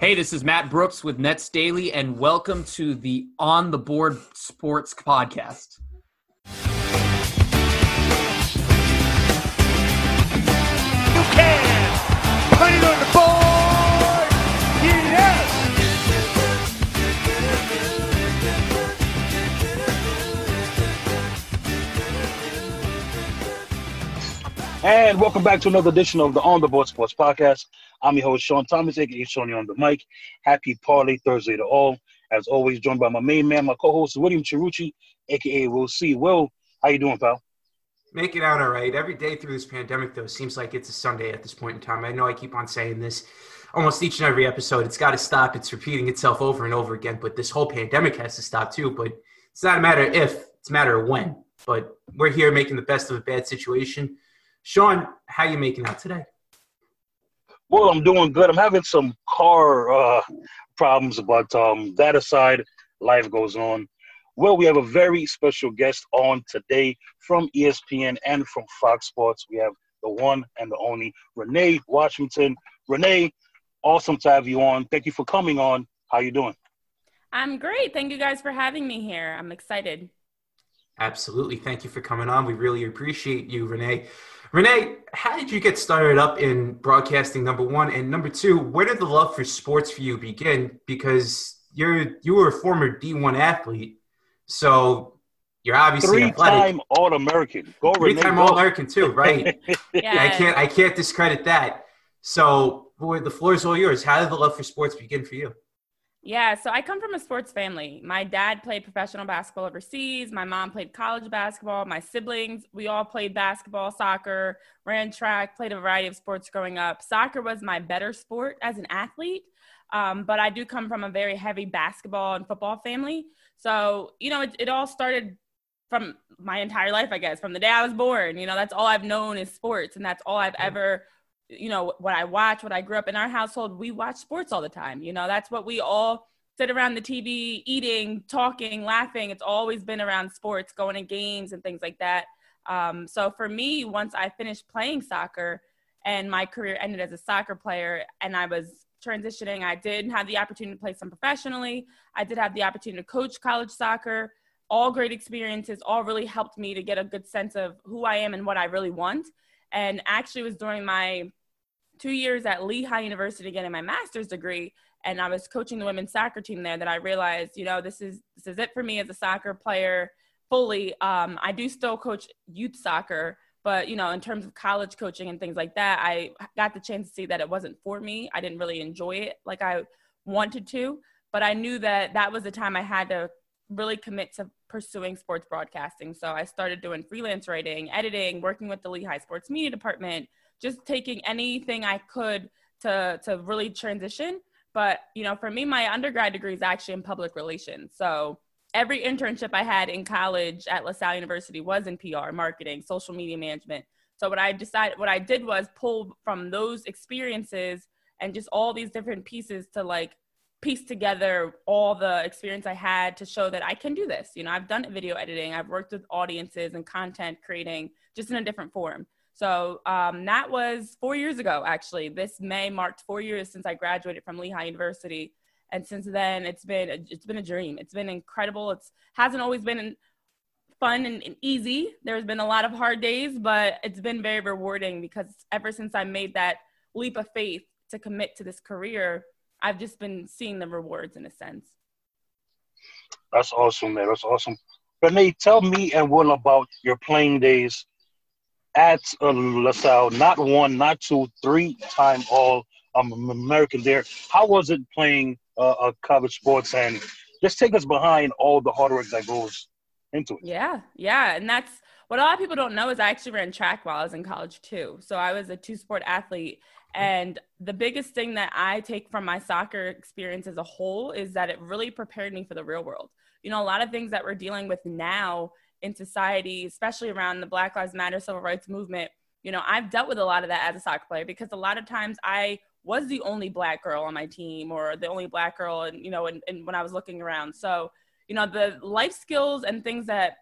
Hey, this is Matt Brooks with Nets Daily, and welcome to the On the Board Sports Podcast. You can put it on the board. And welcome back to another edition of the On the Board Sports Podcast. I'm your host, Sean Thomas, aka Shawnee on the mic. Happy Parlay Thursday to all. As always, joined by my main man, my co-host, William Chirucci, aka We'll See. Will, how you doing, pal? Make it out all right. Every day through this pandemic, though, seems like it's a Sunday at this point in time. I know I keep on saying this almost each and every episode. It's got to stop. It's repeating itself over and over again. But this whole pandemic has to stop too. But it's not a matter of if, it's a matter of when. But we're here making the best of a bad situation. Sean, how you making out today? Well, I'm doing good. I'm having some car uh, problems, but um, that aside, life goes on. Well, we have a very special guest on today from ESPN and from Fox Sports. We have the one and the only Renee Washington. Renee, awesome to have you on. Thank you for coming on. How you doing? I'm great. Thank you guys for having me here. I'm excited. Absolutely. Thank you for coming on. We really appreciate you, Renee. Renee, how did you get started up in broadcasting? Number one, and number two, where did the love for sports for you begin? Because you're you were a former D1 athlete, so you're obviously athletic. Three-time All-American. Go, Renee. Three-time go. All-American too, right? Yeah. I can't I can't discredit that. So, boy, the floor is all yours. How did the love for sports begin for you? Yeah, so I come from a sports family. My dad played professional basketball overseas. My mom played college basketball. My siblings, we all played basketball, soccer, ran track, played a variety of sports growing up. Soccer was my better sport as an athlete, um, but I do come from a very heavy basketball and football family. So, you know, it, it all started from my entire life, I guess, from the day I was born. You know, that's all I've known is sports, and that's all I've ever you know what i watch what i grew up in our household we watch sports all the time you know that's what we all sit around the tv eating talking laughing it's always been around sports going to games and things like that. Um, so for me once i finished playing soccer and my career ended as a soccer player and i was transitioning i did have the opportunity to play some professionally. I did have the opportunity to coach college soccer. All great experiences all really helped me to get a good sense of who i am and what i really want. And actually was during my two years at Lehigh University getting my master's degree, and I was coaching the women's soccer team there. That I realized, you know, this is this is it for me as a soccer player fully. Um, I do still coach youth soccer, but you know, in terms of college coaching and things like that, I got the chance to see that it wasn't for me. I didn't really enjoy it like I wanted to, but I knew that that was the time I had to really commit to pursuing sports broadcasting. So I started doing freelance writing, editing, working with the Lehigh Sports Media Department, just taking anything I could to to really transition. But you know, for me, my undergrad degree is actually in public relations. So every internship I had in college at LaSalle University was in PR, marketing, social media management. So what I decided, what I did was pull from those experiences and just all these different pieces to like piece together all the experience I had to show that I can do this. You know, I've done video editing, I've worked with audiences and content creating just in a different form. So um, that was four years ago, actually. This May marked four years since I graduated from Lehigh University, and since then, it's been a, it's been a dream. It's been incredible. It's hasn't always been fun and, and easy. There's been a lot of hard days, but it's been very rewarding because ever since I made that leap of faith to commit to this career, I've just been seeing the rewards in a sense. That's awesome, man. That's awesome. Renee, tell me and Will about your playing days at uh, LaSalle. Not one, not two, three time All um, American there. How was it playing uh, uh, college sports? And just take us behind all the hard work that goes into it. Yeah, yeah. And that's what a lot of people don't know is I actually ran track while I was in college too. So I was a two sport athlete. And the biggest thing that I take from my soccer experience as a whole is that it really prepared me for the real world. You know, a lot of things that we're dealing with now in society, especially around the Black Lives Matter civil rights movement, you know, I've dealt with a lot of that as a soccer player because a lot of times I was the only black girl on my team or the only black girl and you know and, and when I was looking around. So, you know, the life skills and things that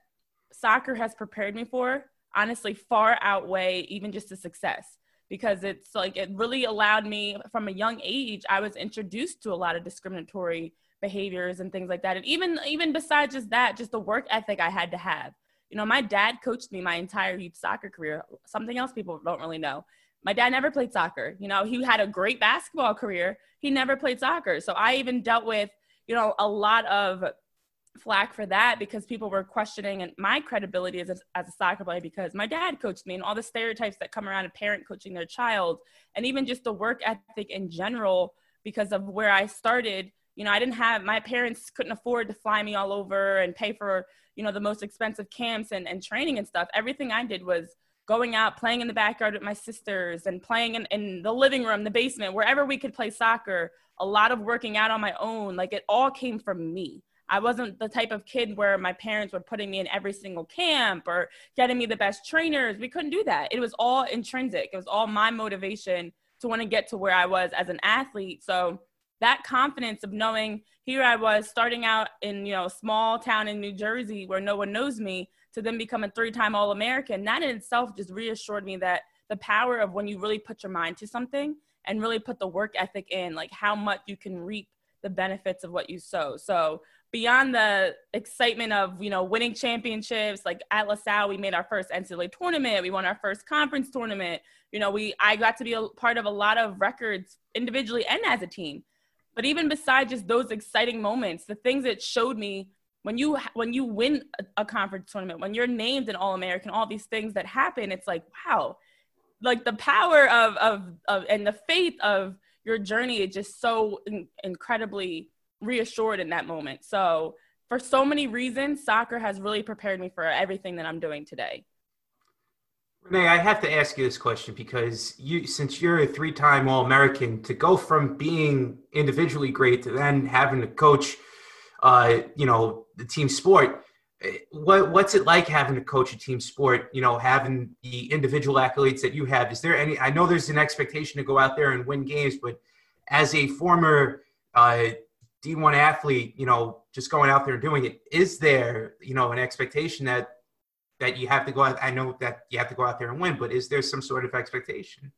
soccer has prepared me for honestly far outweigh even just the success because it's like it really allowed me from a young age i was introduced to a lot of discriminatory behaviors and things like that. And even even besides just that just the work ethic i had to have. You know my dad coached me my entire youth soccer career. Something else people don't really know. My dad never played soccer. You know he had a great basketball career. He never played soccer. So i even dealt with you know a lot of flack for that because people were questioning my credibility as a, as a soccer player because my dad coached me and all the stereotypes that come around a parent coaching their child and even just the work ethic in general because of where I started. You know, I didn't have my parents couldn't afford to fly me all over and pay for, you know, the most expensive camps and, and training and stuff. Everything I did was going out, playing in the backyard with my sisters and playing in, in the living room, the basement, wherever we could play soccer, a lot of working out on my own. Like it all came from me. I wasn't the type of kid where my parents were putting me in every single camp or getting me the best trainers. We couldn't do that. It was all intrinsic. It was all my motivation to want to get to where I was as an athlete. So that confidence of knowing here I was starting out in, you know, small town in New Jersey where no one knows me to then become a three-time All-American, that in itself just reassured me that the power of when you really put your mind to something and really put the work ethic in, like how much you can reap the benefits of what you sow. So beyond the excitement of you know winning championships like at LaSalle we made our first NCAA tournament we won our first conference tournament you know we I got to be a part of a lot of records individually and as a team but even besides just those exciting moments the things that showed me when you when you win a, conference tournament when you're named an all-american all these things that happen it's like wow like the power of of, of and the faith of your journey is just so in, incredibly reassured in that moment. So, for so many reasons, soccer has really prepared me for everything that I'm doing today. Renee, I have to ask you this question because you, since you're a three-time All-American, to go from being individually great to then having to coach, uh, you know, the team sport. Eh, what, what's it like having to coach a team sport? You know, having the individual accolades that you have. Is there any? I know there's an expectation to go out there and win games, but as a former uh, D1 athlete, you know, just going out there and doing it, is there, you know, an expectation that that you have to go out? I know that you have to go out there and win, but is there some sort of expectation?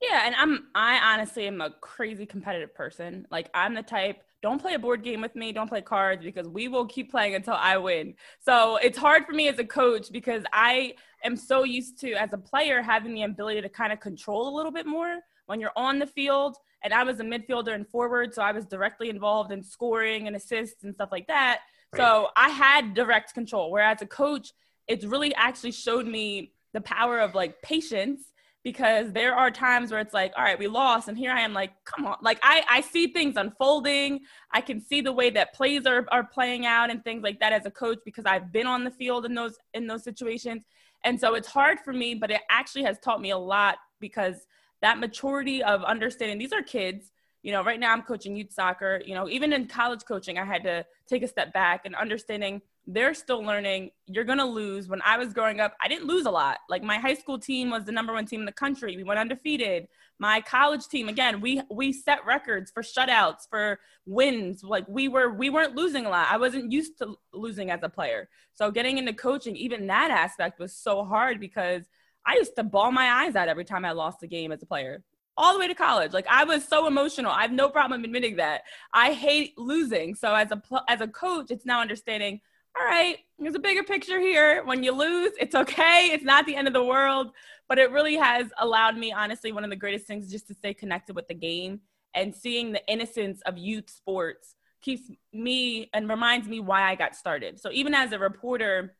Yeah, and I'm I honestly am a crazy competitive person. Like I'm the type don't play a board game with me, don't play cards because we will keep playing until I win. So it's hard for me as a coach because I am so used to as a player having the ability to kind of control a little bit more when you're on the field and I was a midfielder and forward, so I was directly involved in scoring and assists and stuff like that. Right. So I had direct control. Whereas a coach, it's really actually showed me the power of like patience because there are times where it's like, all right, we lost, and here I am like, come on, like I I see things unfolding. I can see the way that plays are are playing out and things like that as a coach because I've been on the field in those in those situations. And so it's hard for me, but it actually has taught me a lot because that maturity of understanding these are kids you know right now i'm coaching youth soccer you know even in college coaching i had to take a step back and understanding they're still learning you're going to lose when i was growing up i didn't lose a lot like my high school team was the number one team in the country we went undefeated my college team again we we set records for shutouts for wins like we were we weren't losing a lot i wasn't used to losing as a player so getting into coaching even that aspect was so hard because I used to ball my eyes out every time I lost a game as a player, all the way to college. Like I was so emotional. I have no problem admitting that. I hate losing. So as a as a coach, it's now understanding. All right, there's a bigger picture here. When you lose, it's okay. It's not the end of the world. But it really has allowed me, honestly, one of the greatest things just to stay connected with the game and seeing the innocence of youth sports keeps me and reminds me why I got started. So even as a reporter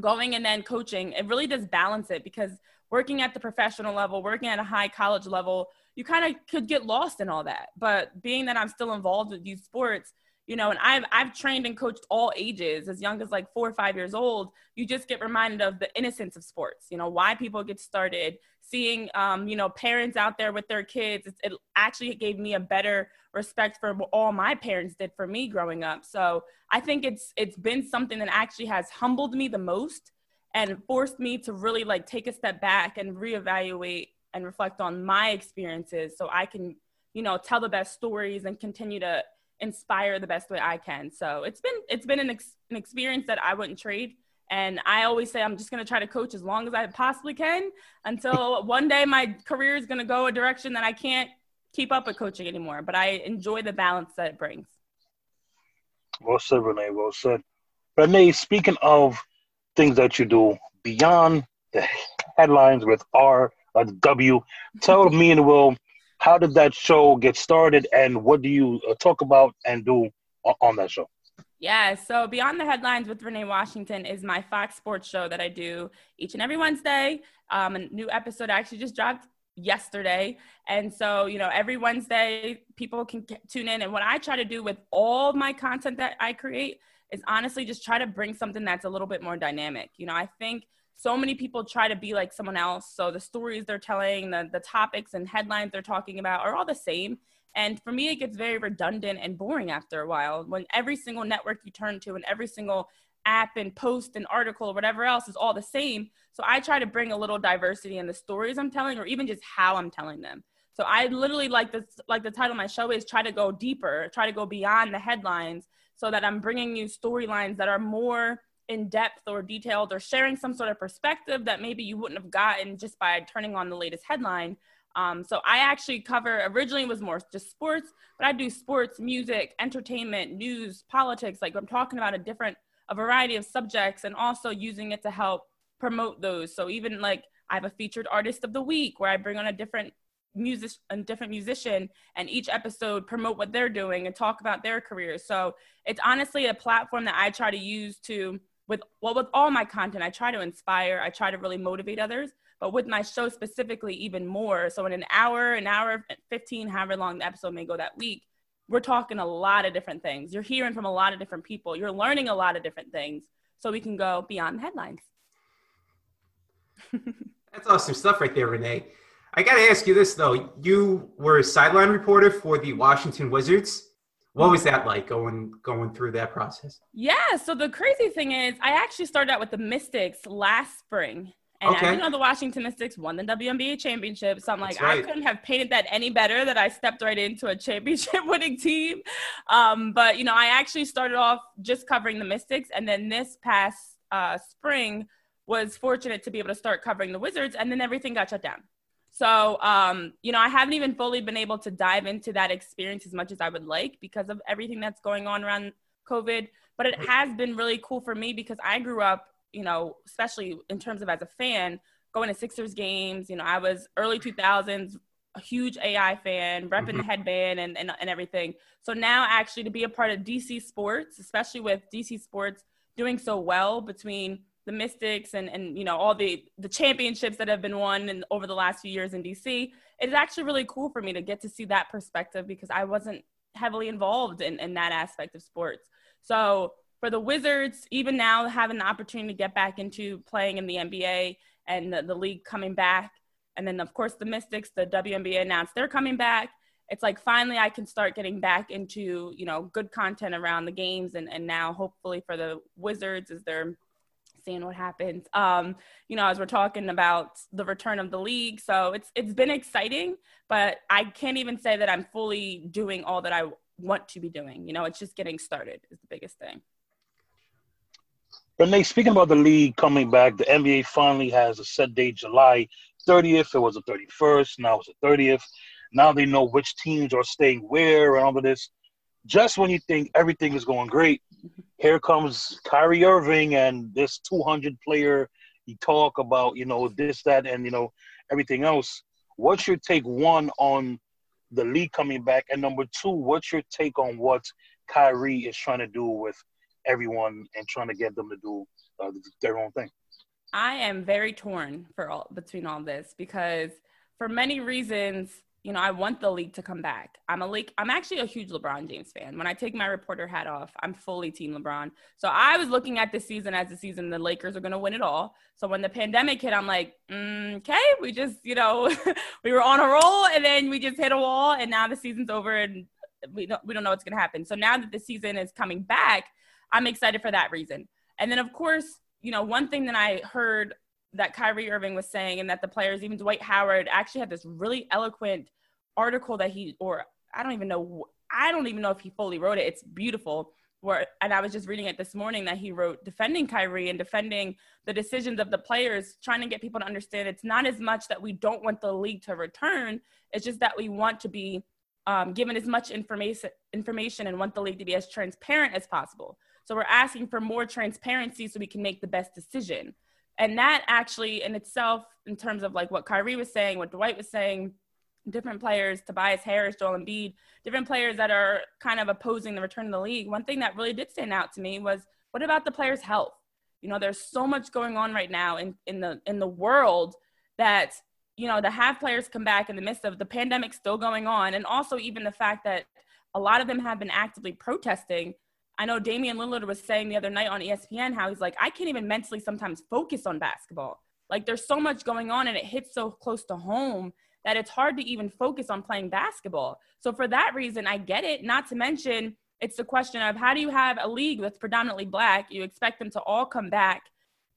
going and then coaching, it really does balance it because working at the professional level, working at a high college level, you kind of could get lost in all that. But being that I'm still involved with youth sports, you know, and I've I've trained and coached all ages, as young as like four or five years old. You just get reminded of the innocence of sports. You know, why people get started. Seeing, um, you know, parents out there with their kids, it, it actually gave me a better respect for all my parents did for me growing up. So I think it's it's been something that actually has humbled me the most and forced me to really like take a step back and reevaluate and reflect on my experiences so I can, you know, tell the best stories and continue to inspire the best way I can. So it's been it's been an, ex- an experience that I wouldn't trade. And I always say I'm just going to try to coach as long as I possibly can until one day my career is going to go a direction that I can't keep up with coaching anymore. But I enjoy the balance that it brings. Well said, Renee. Well said. Renee, speaking of things that you do beyond the headlines with R or the W, tell me and Will, how did that show get started and what do you uh, talk about and do on, that show? Yeah, so Beyond the Headlines with Renee Washington is my Fox Sports show that I do each and every Wednesday. Um, a new episode actually just dropped yesterday. And so, you know, every Wednesday, people can tune in. And what I try to do with all my content that I create is honestly just try to bring something that's a little bit more dynamic. You know, I think so many people try to be like someone else. So the stories they're telling, the, the topics and headlines they're talking about are all the same. And for me, it gets very redundant and boring after a while when every single network you turn to and every single app and post and article or whatever else is all the same. So I try to bring a little diversity in the stories I'm telling or even just how I'm telling them. So I literally like this, like the title of my show is try to go deeper, try to go beyond the headlines so that I'm bringing you storylines that are more in depth or detailed or sharing some sort of perspective that maybe you wouldn't have gotten just by turning on the latest headline. Um, so I actually cover originally was more just sports, but I do sports, music, entertainment, news, politics. Like I'm talking about a different, a variety of subjects, and also using it to help promote those. So even like I have a featured artist of the week where I bring on a different music, a different musician, and each episode promote what they're doing and talk about their careers. So it's honestly a platform that I try to use to with well with all my content. I try to inspire. I try to really motivate others but with my show specifically even more. So in an hour an hour 15 however long the episode may go that week we're talking a lot of different things. You're hearing from a lot of different people. You're learning a lot of different things. So we can go beyond the headlines. That's awesome stuff right there renee. I gotta ask you this though. You were a sideline reporter for the washington wizards what was that like going going through that process yeah so the crazy thing is i actually started out with the mystics last spring and okay. I know the Washington Mystics won the WNBA championship. So I'm like, right. I couldn't have painted that any better that I stepped right into a championship winning team. Um, but, you know, I actually started off just covering the Mystics. And then this past uh, spring was fortunate to be able to start covering the Wizards. And then everything got shut down. So, um, you know, I haven't even fully been able to dive into that experience as much as I would like because of everything that's going on around COVID. But it has been really cool for me because I grew up you know, especially in terms of as a fan, going to Sixers games. You know, I was early 2000s, a huge AI fan, repping mm-hmm. the headband and, and, and everything. So now, actually, to be a part of DC sports, especially with DC sports doing so well between the Mystics and, and you know all the the championships that have been won in, over the last few years in DC, it's actually really cool for me to get to see that perspective because I wasn't heavily involved in, in that aspect of sports. So for the Wizards, even now having the opportunity to get back into playing in the NBA and the, the league coming back, and then of course the Mystics, the WNBA announced they're coming back. It's like finally I can start getting back into you know good content around the games, and and now hopefully for the Wizards is they're seeing what happens. Um, you know, as we're talking about the return of the league, so it's it's been exciting, but I can't even say that I'm fully doing all that I want to be doing. You know, it's just getting started is the biggest thing. Renee, speaking about the league coming back, the NBA finally has a set date, July 30th. It was the 31st. Now it's the 30th. Now they know which teams are staying where and all of this. Just when you think everything is going great, here comes Kyrie Irving and this 200 player. You talk about, you know, this, that, and, you know, everything else. What's your take, one, on the league coming back? And number two, what's your take on what Kyrie is trying to do with everyone and trying to get them to do uh, their own thing. I am very torn for all between all this because for many reasons, you know, I want the league to come back. I'm a league. I'm actually a huge LeBron James fan. When I take my reporter hat off, I'm fully team LeBron. So I was looking at this season as the season the Lakers are going to win it all. So when the pandemic hit, I'm like, mm, okay, we just, you know, we were on a roll and then we just hit a wall and now the season's over and we don't we don't know what's going to happen. So now that the season is coming back, I'm excited for that reason. And then, of course, you know, one thing that I heard that Kyrie Irving was saying, and that the players, even Dwight Howard, actually had this really eloquent article that he, or I don't even know, I don't even know if he fully wrote it. It's beautiful. where, and I was just reading it this morning that he wrote defending Kyrie and defending the decisions of the players, trying to get people to understand it's not as much that we don't want the league to return, it's just that we want to be um, given as much information information and want the league to be as transparent as possible. So we're asking for more transparency so we can make the best decision. And that actually in itself, in terms of like what Kyrie was saying, what Dwight was saying, different players, Tobias Harris, Joel Embiid, different players that are kind of opposing the return of the league. One thing that really did stand out to me was what about the players' health? You know, there's so much going on right now in, in the in the world that you know to have players come back in the midst of the pandemic still going on, and also even the fact that a lot of them have been actively protesting. I know Damian Lillard was saying the other night on ESPN how he's like, I can't even mentally sometimes focus on basketball. Like there's so much going on and it hits so close to home that it's hard to even focus on playing basketball. So for that reason, I get it. Not to mention, it's the question of how do you have a league that's predominantly black? You expect them to all come back.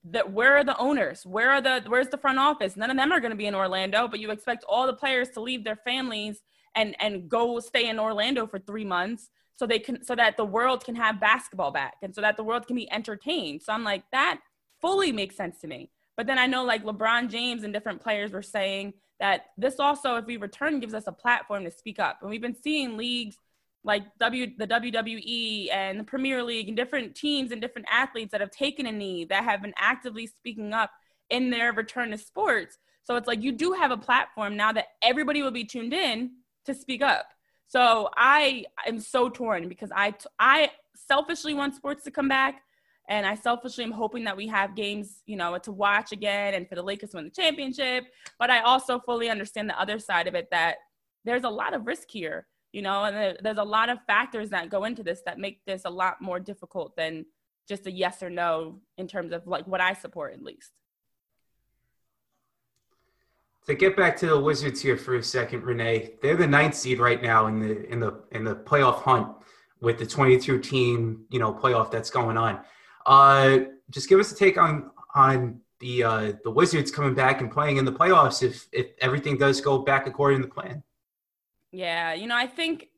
That where are the owners? Where are the where's the front office? None of them are going to be in Orlando, but you expect all the players to leave their families and and go stay in Orlando for three months so they can so that the world can have basketball back and so that the world can be entertained. So I'm like that fully makes sense to me. But then I know like LeBron James and different players were saying that this also, if we return, gives us a platform to speak up. And we've been seeing leagues like W, the WWE and the Premier League and different teams and different athletes that have taken a knee that have been actively speaking up in their return to sports. So it's like you do have a platform now that everybody will be tuned in to speak up. So I am so torn because I I selfishly want sports to come back. And I selfishly am hoping that we have games, you know, to watch again and for the Lakers to win the championship. But I also fully understand the other side of it that there's a lot of risk here, you know, and there's a lot of factors that go into this that make this a lot more difficult than just a yes or no in terms of like what I support at least. To get back to the Wizards here for a second, Renee, they're the ninth seed right now in the in the in the playoff hunt with the 22 team, you know, playoff that's going on. Uh, just give us a take on on the uh, the Wizards coming back and playing in the playoffs if if everything does go back according to plan. Yeah, you know, I think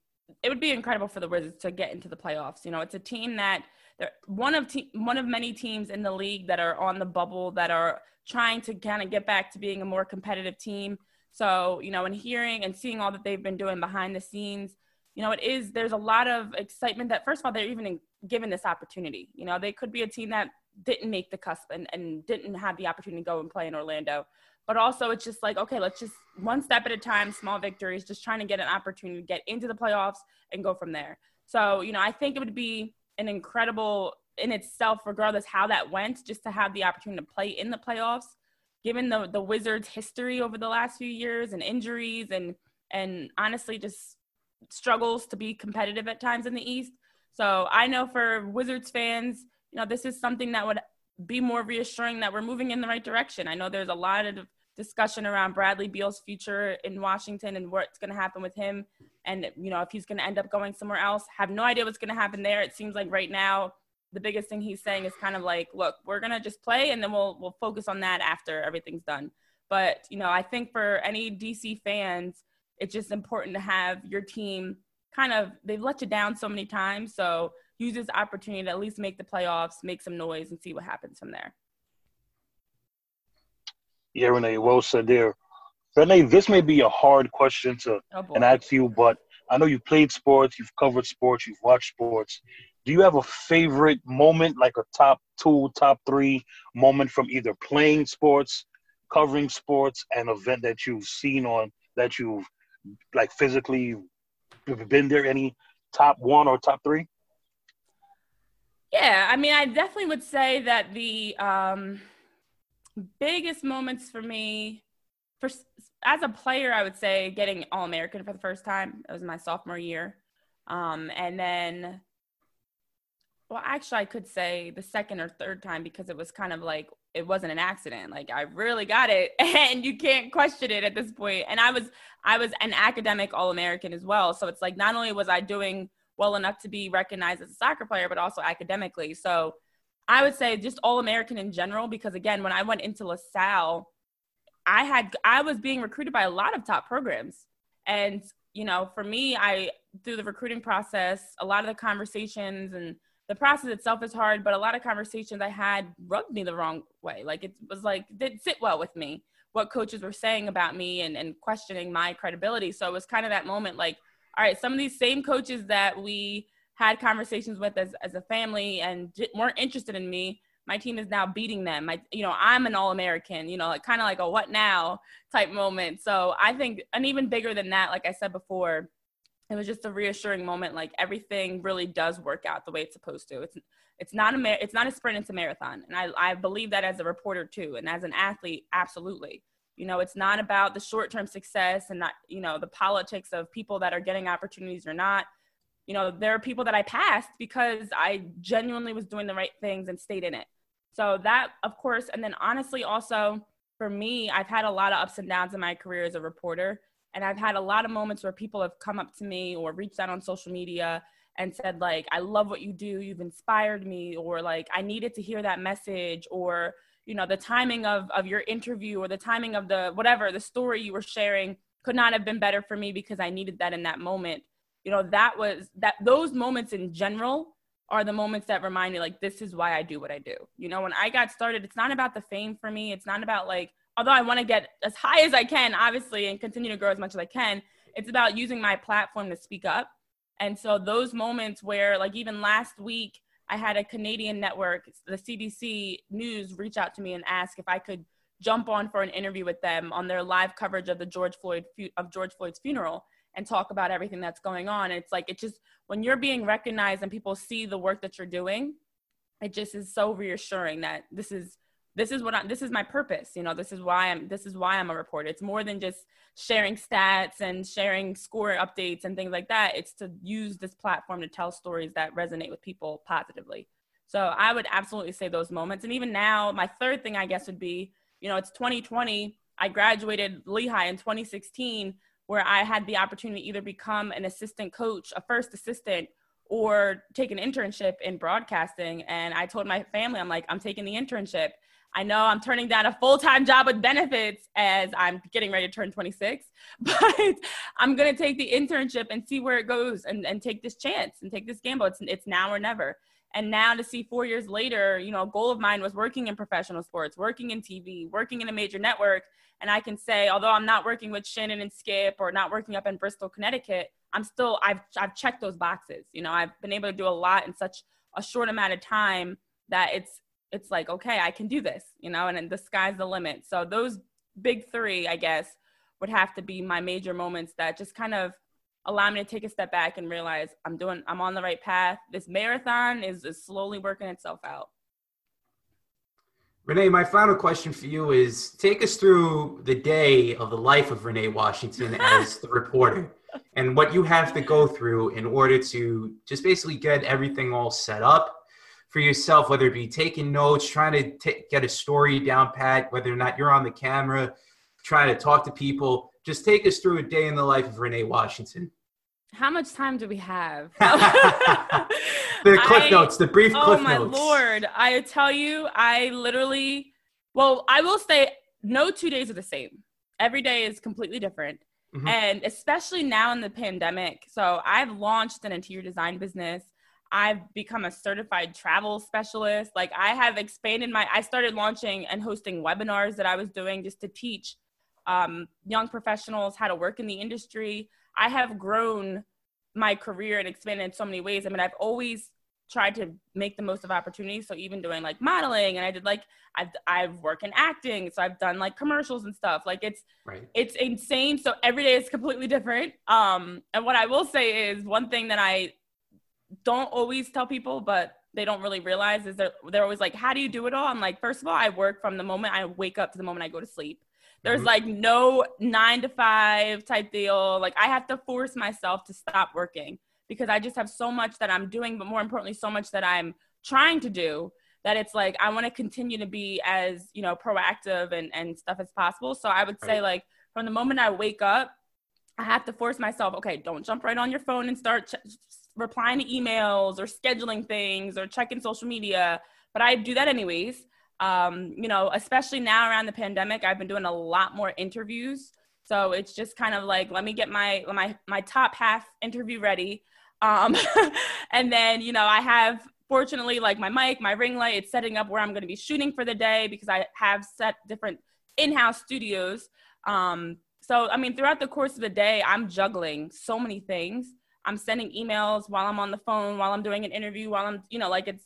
it would be incredible for the Wizards to get into the playoffs. You know, it's a team that they're one of te- one of many teams in the league that are on the bubble that are trying to kind of get back to being a more competitive team. So, you know, and hearing and seeing all that they've been doing behind the scenes, you know, it is there's a lot of excitement that first of all they're even given this opportunity. You know, they could be a team that didn't make the cusp and, and didn't have the opportunity to go and play in Orlando. But also it's just like, okay, let's just one step at a time, small victories, just trying to get an opportunity to get into the playoffs and go from there. So, you know, I think it would be an incredible in itself, regardless how that went, just to have the opportunity to play in the playoffs, given the the Wizards' history over the last few years and injuries and and honestly just struggles to be competitive at times in the East. So I know for Wizards fans, you know, this is something that would be more reassuring that we're moving in the right direction. I know there's a lot of discussion around Bradley Beal's future in Washington and what's going to happen with him. And, you know, if he's going to end up going somewhere else, have no idea what's going to happen there. It seems like right now, the biggest thing he's saying is kind of like, look, we're going to just play and then we'll, we'll focus on that after everything's done. But, you know, I think for any DC fans, it's just important to have your team kind of they've let you down so many times. So use this opportunity to at least make the playoffs, make some noise, and see what happens from there. Yeah, Renee, well said there. Renee, this may be a hard question to oh and ask you, but I know you've played sports, you've covered sports, you've watched sports. Do you have a favorite moment, like a top two, top three moment from either playing sports, covering sports, an event that you've seen on that you've like physically been there? Any top one or top three? Yeah, I mean, I definitely would say that the um, biggest moments for me, for as a player, I would say getting All American for the first time. It was my sophomore year, um, and then, well, actually, I could say the second or third time because it was kind of like it wasn't an accident. Like I really got it and you can't question it at this point. And I was I was an academic all-American as well. So it's like not only was I doing well enough to be recognized as a soccer player, but also academically. So I would say just all-American in general because again, when I went into LaSalle, I had I was being recruited by a lot of top programs. And you know, for me, I through the recruiting process, a lot of the conversations and the process itself is hard, but a lot of conversations I had rubbed me the wrong way. Like it was like didn't sit well with me what coaches were saying about me and, and questioning my credibility. So it was kind of that moment like, all right, some of these same coaches that we had conversations with as, as a family and weren't interested in me, my team is now beating them. My, you know, I'm an all-American, you know, like kind of like a what now type moment. So I think, and even bigger than that, like I said before, it was just a reassuring moment. Like everything really does work out the way it's supposed to. It's it's not a mar- it's not a sprint. It's a marathon, and I I believe that as a reporter too, and as an athlete, absolutely. You know, it's not about the short term success and not you know the politics of people that are getting opportunities or not. You know, there are people that I passed because I genuinely was doing the right things and stayed in it. So that, of course, and then honestly, also for me, I've had a lot of ups and downs in my career as a reporter and I've had a lot of moments where people have come up to me or reached out on social media and said, like, I love what you do. You've inspired me. Or like, I needed to hear that message. Or, you know, the timing of, of your interview or the timing of the whatever, the story you were sharing could not have been better for me because I needed that in that moment. You know, that was that those moments in general are the moments that remind me like this is why I do what I do. You know, when I got started, it's not about the fame for me. It's not about like although I want to get as high as I can, obviously, and continue to grow as much as I can, it's about using my platform to speak up. And so those moments where, like even last week, I had a Canadian network, the CBC News, reach out to me and ask if I could jump on for an interview with them on their live coverage of the George Floyd of George Floyd's funeral and talk about everything that's going on. It's like it just when you're being recognized and people see the work that you're doing, it just is so reassuring that this is this is what I, this is my purpose you know this is why i'm this is why i'm a reporter. It's more than just sharing stats and sharing score updates and things like that. It's to use this platform to tell stories that resonate with people positively. So i would absolutely say those moments. And even now my third thing i guess would be you know it's 2020 i graduated lehigh in 2016 where i had the opportunity to either become an assistant coach a first assistant or take an internship in broadcasting and i told my family i'm like i'm taking the internship I know I'm turning down a full time job with benefits as I'm getting ready to turn 26, but I'm going to take the internship and see where it goes and, and take this chance and take this gamble. It's, it's now or never. And now to see four years later, you know, a goal of mine was working in professional sports, working in TV, working in a major network. And I can say, although I'm not working with Shannon and Skip or not working up in Bristol, Connecticut, I'm still, I've, I've checked those boxes. You know, I've been able to do a lot in such a short amount of time that it's it's like okay i can do this you know and the sky's the limit so those big three i guess would have to be my major moments that just kind of allow me to take a step back and realize i'm doing i'm on the right path this marathon is, is slowly working itself out renee my final question for you is take us through the day of the life of renee washington as the reporter and what you have to go through in order to just basically get everything all set up for yourself, whether it be taking notes, trying to t- get a story down pat, whether or not you're on the camera, trying to talk to people. Just take us through a day in the life of Renee Washington. How much time do we have? the clip I, notes, the brief clip notes. Oh my lord! I tell you, I literally. Well, I will say, no two days are the same. Every day is completely different. Mm-hmm. And especially now in the pandemic. So I've launched an interior design business. I've become a certified travel specialist. Like I have expanded my, I started launching and hosting webinars that I was doing just to teach um, young professionals how to work in the industry. I have grown my career and expanded in so many ways. I mean, I've always tried to make the most of opportunities. So even doing like modeling and I did like, I've, I've worked in acting. So I've done like commercials and stuff. Like it's, right. it's insane. So every day is completely different. Um, and what I will say is one thing that I don't always tell people, but they don't really realize is that they're always like, How do you do it all? I'm like, First of all, I work from the moment I wake up to the moment I go to sleep. There's mm-hmm. like no nine to five type deal. Like, I have to force myself to stop working because I just have so much that I'm doing, but more importantly, so much that I'm trying to do that it's like I want to continue to be as, you know, proactive and, and stuff as possible. So I would say, like, from the moment I wake up, I have to force myself, okay, don't jump right on your phone and start ch- replying to emails or scheduling things or checking social media, but I do that anyways. Um, you know, especially now around the pandemic, I've been doing a lot more interviews. So it's just kind of like, let me get my my my top half interview ready. Um, and then, you know, I have fortunately, like my mic, my ring light, it's setting up where I'm going to be shooting for the day because I have set different in-house studios. Um, so I mean, throughout the course of the day, I'm juggling so many things. I'm sending emails while I'm on the phone, while I'm doing an interview, while I'm, you know, like it's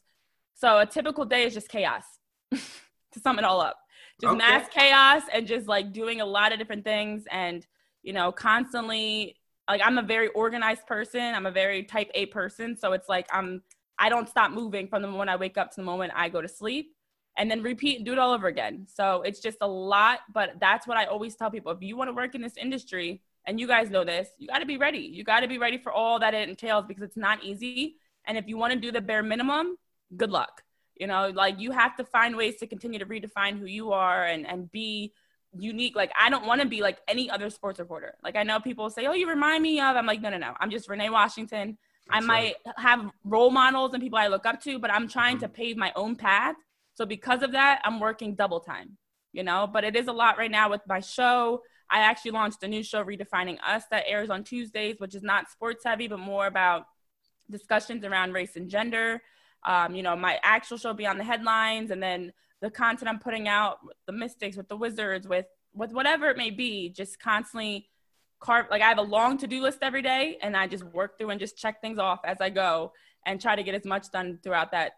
so a typical day is just chaos. To sum it all up, just Okay. mass chaos and just like doing a lot of different things and you know constantly like I'm a very organized person. I'm a very type A person, so it's like I'm I don't stop moving from the moment I wake up to the moment I go to sleep and then repeat and do it all over again. So it's just a lot, but that's what I always tell people. If you want to work in this industry, and you guys know this, you got to be ready. You got to be ready for all that it entails because it's not easy. And if you want to do the bare minimum, good luck. You know, like you have to find ways to continue to redefine who you are and and be unique. Like I don't want to be like any other sports reporter. Like I know people say, "Oh, you remind me of." I'm like, no, no, no. I'm just Renee Washington. I That's might have role models and people I look up to, but I'm trying to mm-hmm. pave my own path. So because of that, I'm working double time, you know, but it is a lot right now with my show. I actually launched a new show, Redefining Us, that airs on Tuesdays, which is not sports heavy, but more about discussions around race and gender. Um, you know, my actual show Beyond the Headlines, and then the content I'm putting out, the Mystics, with the Wizards, with with whatever it may be, just constantly carve. Like I have a long to do list every day, and I just work through and just check things off as I go, and try to get as much done throughout that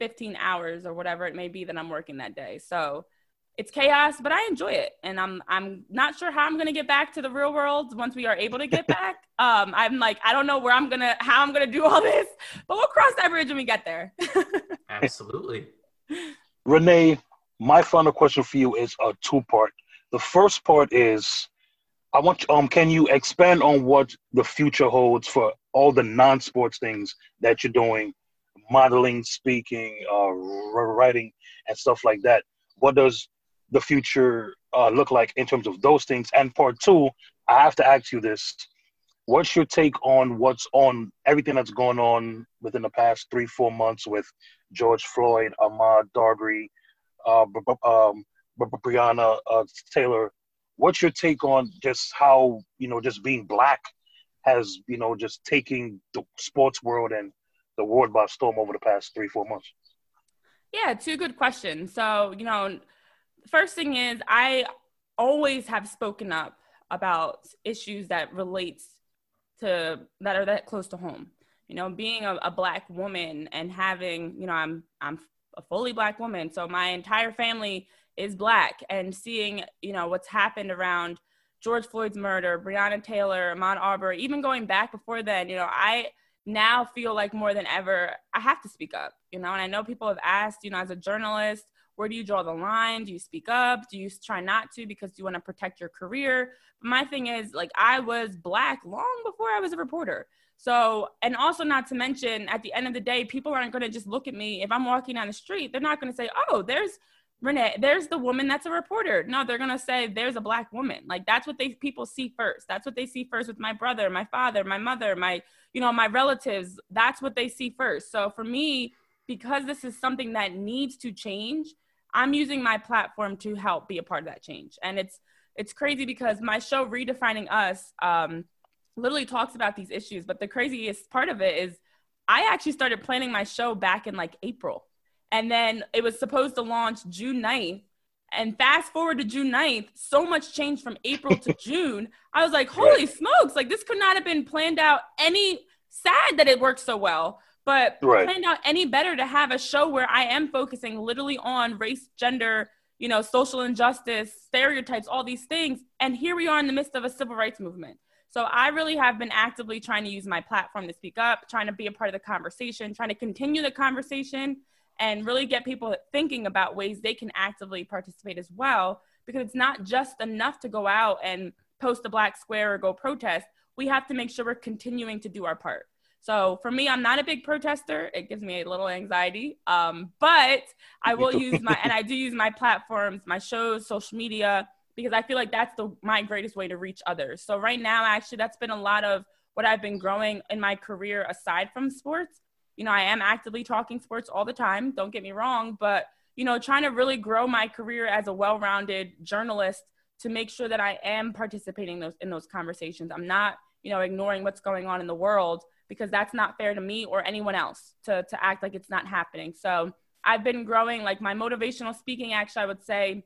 15 hours or whatever it may be that I'm working that day. So it's chaos, but I enjoy it, and I'm I'm not sure how I'm gonna get back to the real world once we are able to get back. um, I'm like I don't know where I'm gonna how I'm gonna do all this, but we'll cross that bridge when we get there. Absolutely. Renee, my final question for you is a two part. The first part is I want um can you expand on what the future holds for all the non sports things that you're doing, modeling, speaking, uh, r- writing, and stuff like that. What does the future uh, look like in terms of those things? And part two, I have to ask you this: What's your take on what's on everything that's going on within the past three, four months with George Floyd, Ahmaud Arbery, uh, um, uh, Taylor? What's your take on just how you know just being black has you know just taking the sports world and the world by storm over the past three, four months? Yeah, two good questions. So, you know, first thing is I always have spoken up about issues that relates to that are that close to home. You know, being a, a black woman and having, you know, I'm I'm a fully black woman, so my entire family is black and seeing, you know, what's happened around George Floyd's murder, Breonna Taylor, Ahmaud Arbery, even going back before then, you know, I now feel like more than ever I have to speak up, you know, and I know people have asked, you know, as a journalist, where do you draw the line? Do you speak up? Do you try not to because you want to protect your career? My thing is, like, I was black long before I was a reporter. So, and also not to mention, at the end of the day, people aren't going to just look at me. If I'm walking down the street, they're not going to say, oh, there's Renee, there's the woman that's a reporter. No, they're gonna say there's a black woman. Like that's what they people see first. That's what they see first with my brother, my father, my mother, my you know my relatives. That's what they see first. So for me, because this is something that needs to change, I'm using my platform to help be a part of that change. And it's it's crazy because my show redefining us um, literally talks about these issues. But the craziest part of it is I actually started planning my show back in like April. And then it was supposed to launch June 9th. And fast forward to June 9th, so much changed from April to June. I was like, holy smokes, like this could not have been planned out any sad that it worked so well, but Right. planned out any better to have a show where I am focusing literally on race, gender, you know, social injustice, stereotypes, all these things. And here we are in the midst of a civil rights movement. So I really have been actively trying to use my platform to speak up, trying to be a part of the conversation, trying to continue the conversation and really get people thinking about ways they can actively participate as well because it's not just enough to go out and post a black square or go protest we have to make sure we're continuing to do our part so for me i'm not a big protester it gives me a little anxiety um, but i will use my and i do use my platforms my shows social media because i feel like that's the my greatest way to reach others so right now actually that's been a lot of what i've been growing in my career aside from sports you know, I am actively talking sports all the time. Don't get me wrong, but you know, trying to really grow my career as a well-rounded journalist to make sure that I am participating those in those conversations. I'm not, you know, ignoring what's going on in the world, because that's not fair to me or anyone else to, to act like it's not happening. So I've been growing, like my motivational speaking, actually, I would say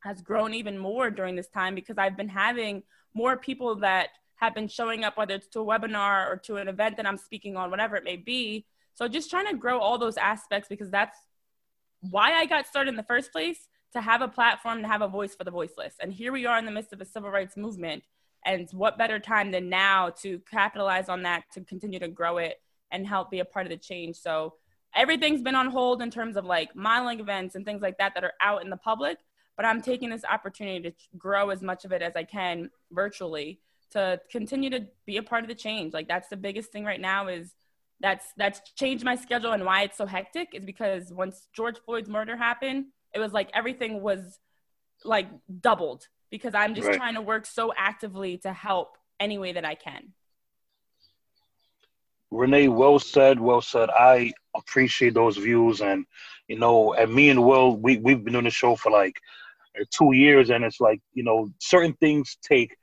has grown even more during this time because I've been having more people that have been showing up, whether it's to a webinar or to an event that I'm speaking on, whatever it may be. So just trying to grow all those aspects because that's why I got started in the first place to have a platform to have a voice for the voiceless. And here we are in the midst of a civil rights movement. And what better time than now to capitalize on that, to continue to grow it and help be a part of the change. So everything's been on hold in terms of like modeling events and things like that that are out in the public. But I'm taking this opportunity to grow as much of it as I can virtually to continue to be a part of the change. Like that's the biggest thing right now is that's that's changed my schedule and why it's so hectic is because once George Floyd's murder happened, it was like everything was like doubled because I'm just Right. trying to work so actively to help any way that I can. Renee, well said, well said. I appreciate those views, and you know, and me and Will, we we've been doing the show for like uh, two years, and it's like you know, certain things take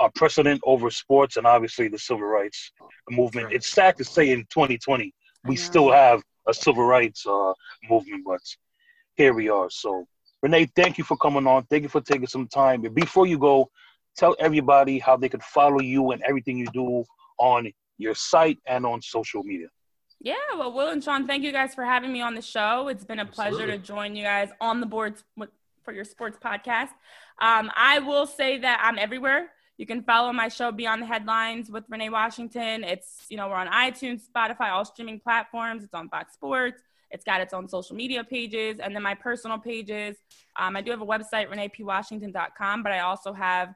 a precedent over sports, and obviously the civil rights movement. Right. It's sad to say in 2020 we I still have a civil rights uh, movement, but here we are. So, Renee, thank you for coming on. Thank you for taking some time. But before you go, tell everybody how they can follow you and everything you do on your site and on social media. Yeah, well, Will and Sean, thank you guys for having me on the show. It's been a pleasure to join you guys on the boards for your sports podcast. Um, I will say that I'm everywhere. You can follow my show Beyond the Headlines with Renee Washington. It's, you know, we're on iTunes, Spotify, all streaming platforms. It's on Fox Sports. It's got its own social media pages and then my personal pages. Um, I do have a website, reneepwashington.com, but I also have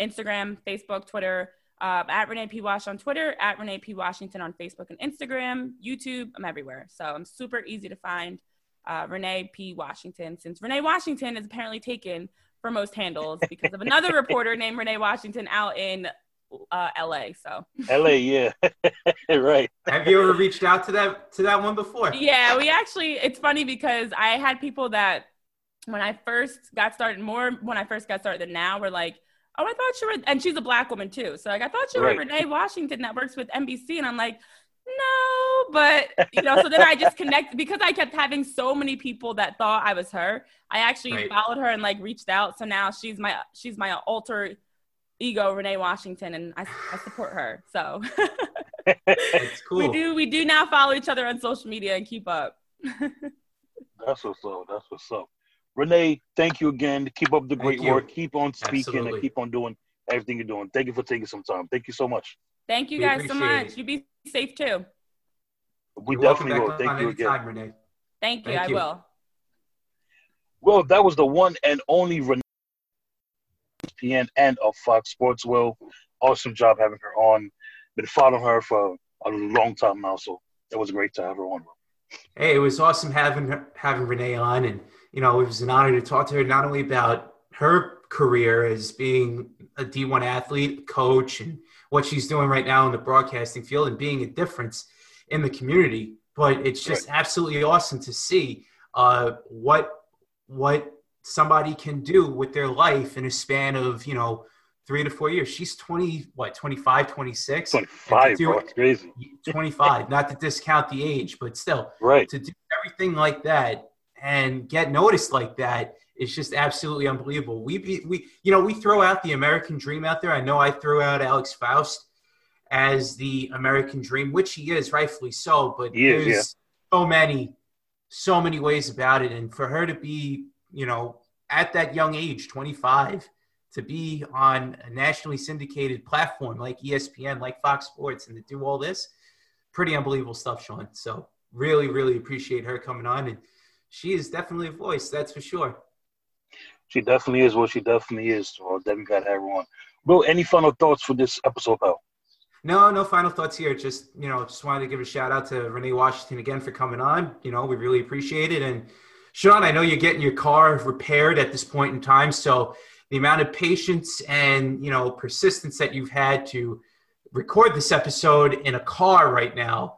Instagram, Facebook, Twitter, uh, at Renee P. Wash on Twitter, at Renee P. Washington on Facebook and Instagram, YouTube. I'm everywhere. So I'm super easy to find. Uh, Renee P. Washington, since Renee Washington is apparently taken for most handles because of another reporter named Renee Washington out in uh, LA. So LA, yeah. right. Have you ever reached out to that to that one before? yeah, we actually, it's funny because I had people that when I first got started, more when I first got started than now, were like, oh, I thought you were, and she's a black woman too. So like, I thought you were Right. Renee Washington that works with NBC. And I'm like, no, but you know, so then I just connected because I kept having so many people that thought I was her. I actually Right. followed her and like reached out. So now she's my, she's my alter ego, Renee Washington, and I, I support her. So It's cool. we do, we do now follow each other on social media and keep up. That's what's up. That's what's up. Renee, thank you again. Keep up the great work. Keep on speaking Absolutely. and keep on doing everything you're doing. Thank you for taking some time. Thank you so much. Thank you We guys so much. it. You be safe too. We You're definitely will. Thank you again. anytime, Renee. Thank you. Thank I you. will. Well, that was the one and only Renee ESPN and of Fox Sports. Will, awesome job having her on. Been following her for a long time now, so it was great to have her on. Hey, it was awesome having her, having Renee on, and you know it was an honor to talk to her not only about her career as being a D1 athlete, coach, and what she's doing right now in the broadcasting field and being a difference in the community, but it's just absolutely awesome to see uh, what what somebody can do with their life in a span of you know three to four years. She's 20, what, 25, 26? 25, do bro. It's crazy. 25, not to discount the age, but still Right. to do everything like that and get noticed like that is just absolutely unbelievable. We, we, you know, we throw out the American dream out there. I know I threw out Alex Faust as the American dream, which he is rightfully so, but He is, there's so many, so many ways about it. And for her to be, you know, at that young age, 25, to be on a nationally syndicated platform like ESPN, like Fox Sports, and to do all this, pretty unbelievable stuff, Sean. So really, really appreciate her coming on, and she is definitely a voice, that's for sure. She definitely is what she definitely is. So definitely got everyone. Bro, any final thoughts for this episode, pal? No, no final thoughts here. Just you know, just wanted to give a shout out to Renee Washington again for coming on. You know, we really appreciate it. And Sean, I know you're getting your car repaired at this point in time, so the amount of patience and you know persistence that you've had to record this episode in a car right now,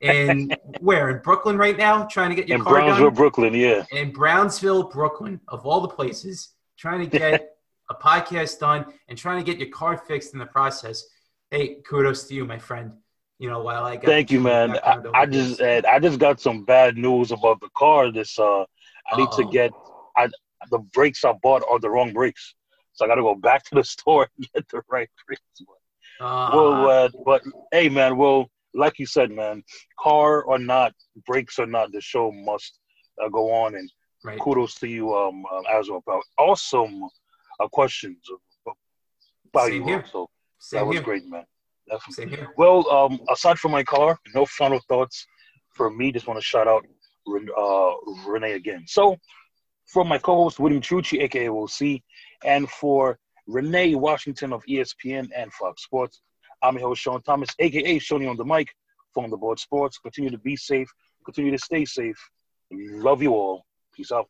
in where in Brooklyn right now, trying to get your car. In car Brownsville, done Brooklyn, yeah. in Brownsville, Brooklyn, of all the places, trying to get a podcast done and trying to get your car fixed in the process. Hey, kudos to you, my friend. You know, while I got Thank you, man. I, I just Ed, I just got some bad news about the car. This uh, I need to get I the brakes I bought are the wrong brakes, so I got to go back to the store and get the right brakes. Uh, well, uh, but hey, man. Well, like you said, man, car or not, brakes or not, the show must uh, go on. And right. kudos to you, um, um as well. Awesome uh, questions about Same you. here. Also, Same that was here. great, man. Definitely. Same here. Well, um, aside from my car, no final thoughts for me. Just want to shout out uh, Renee again. So, for my co-host William Trucci, aka Will and for Renee Washington of ESPN and Fox Sports, I'm your host Sean Thomas, aka Shoney on the mic from the Board Sports. Continue to be safe. Continue to stay safe. Love you all. Peace out.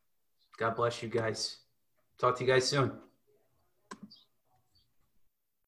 God bless you guys. Talk to you guys soon.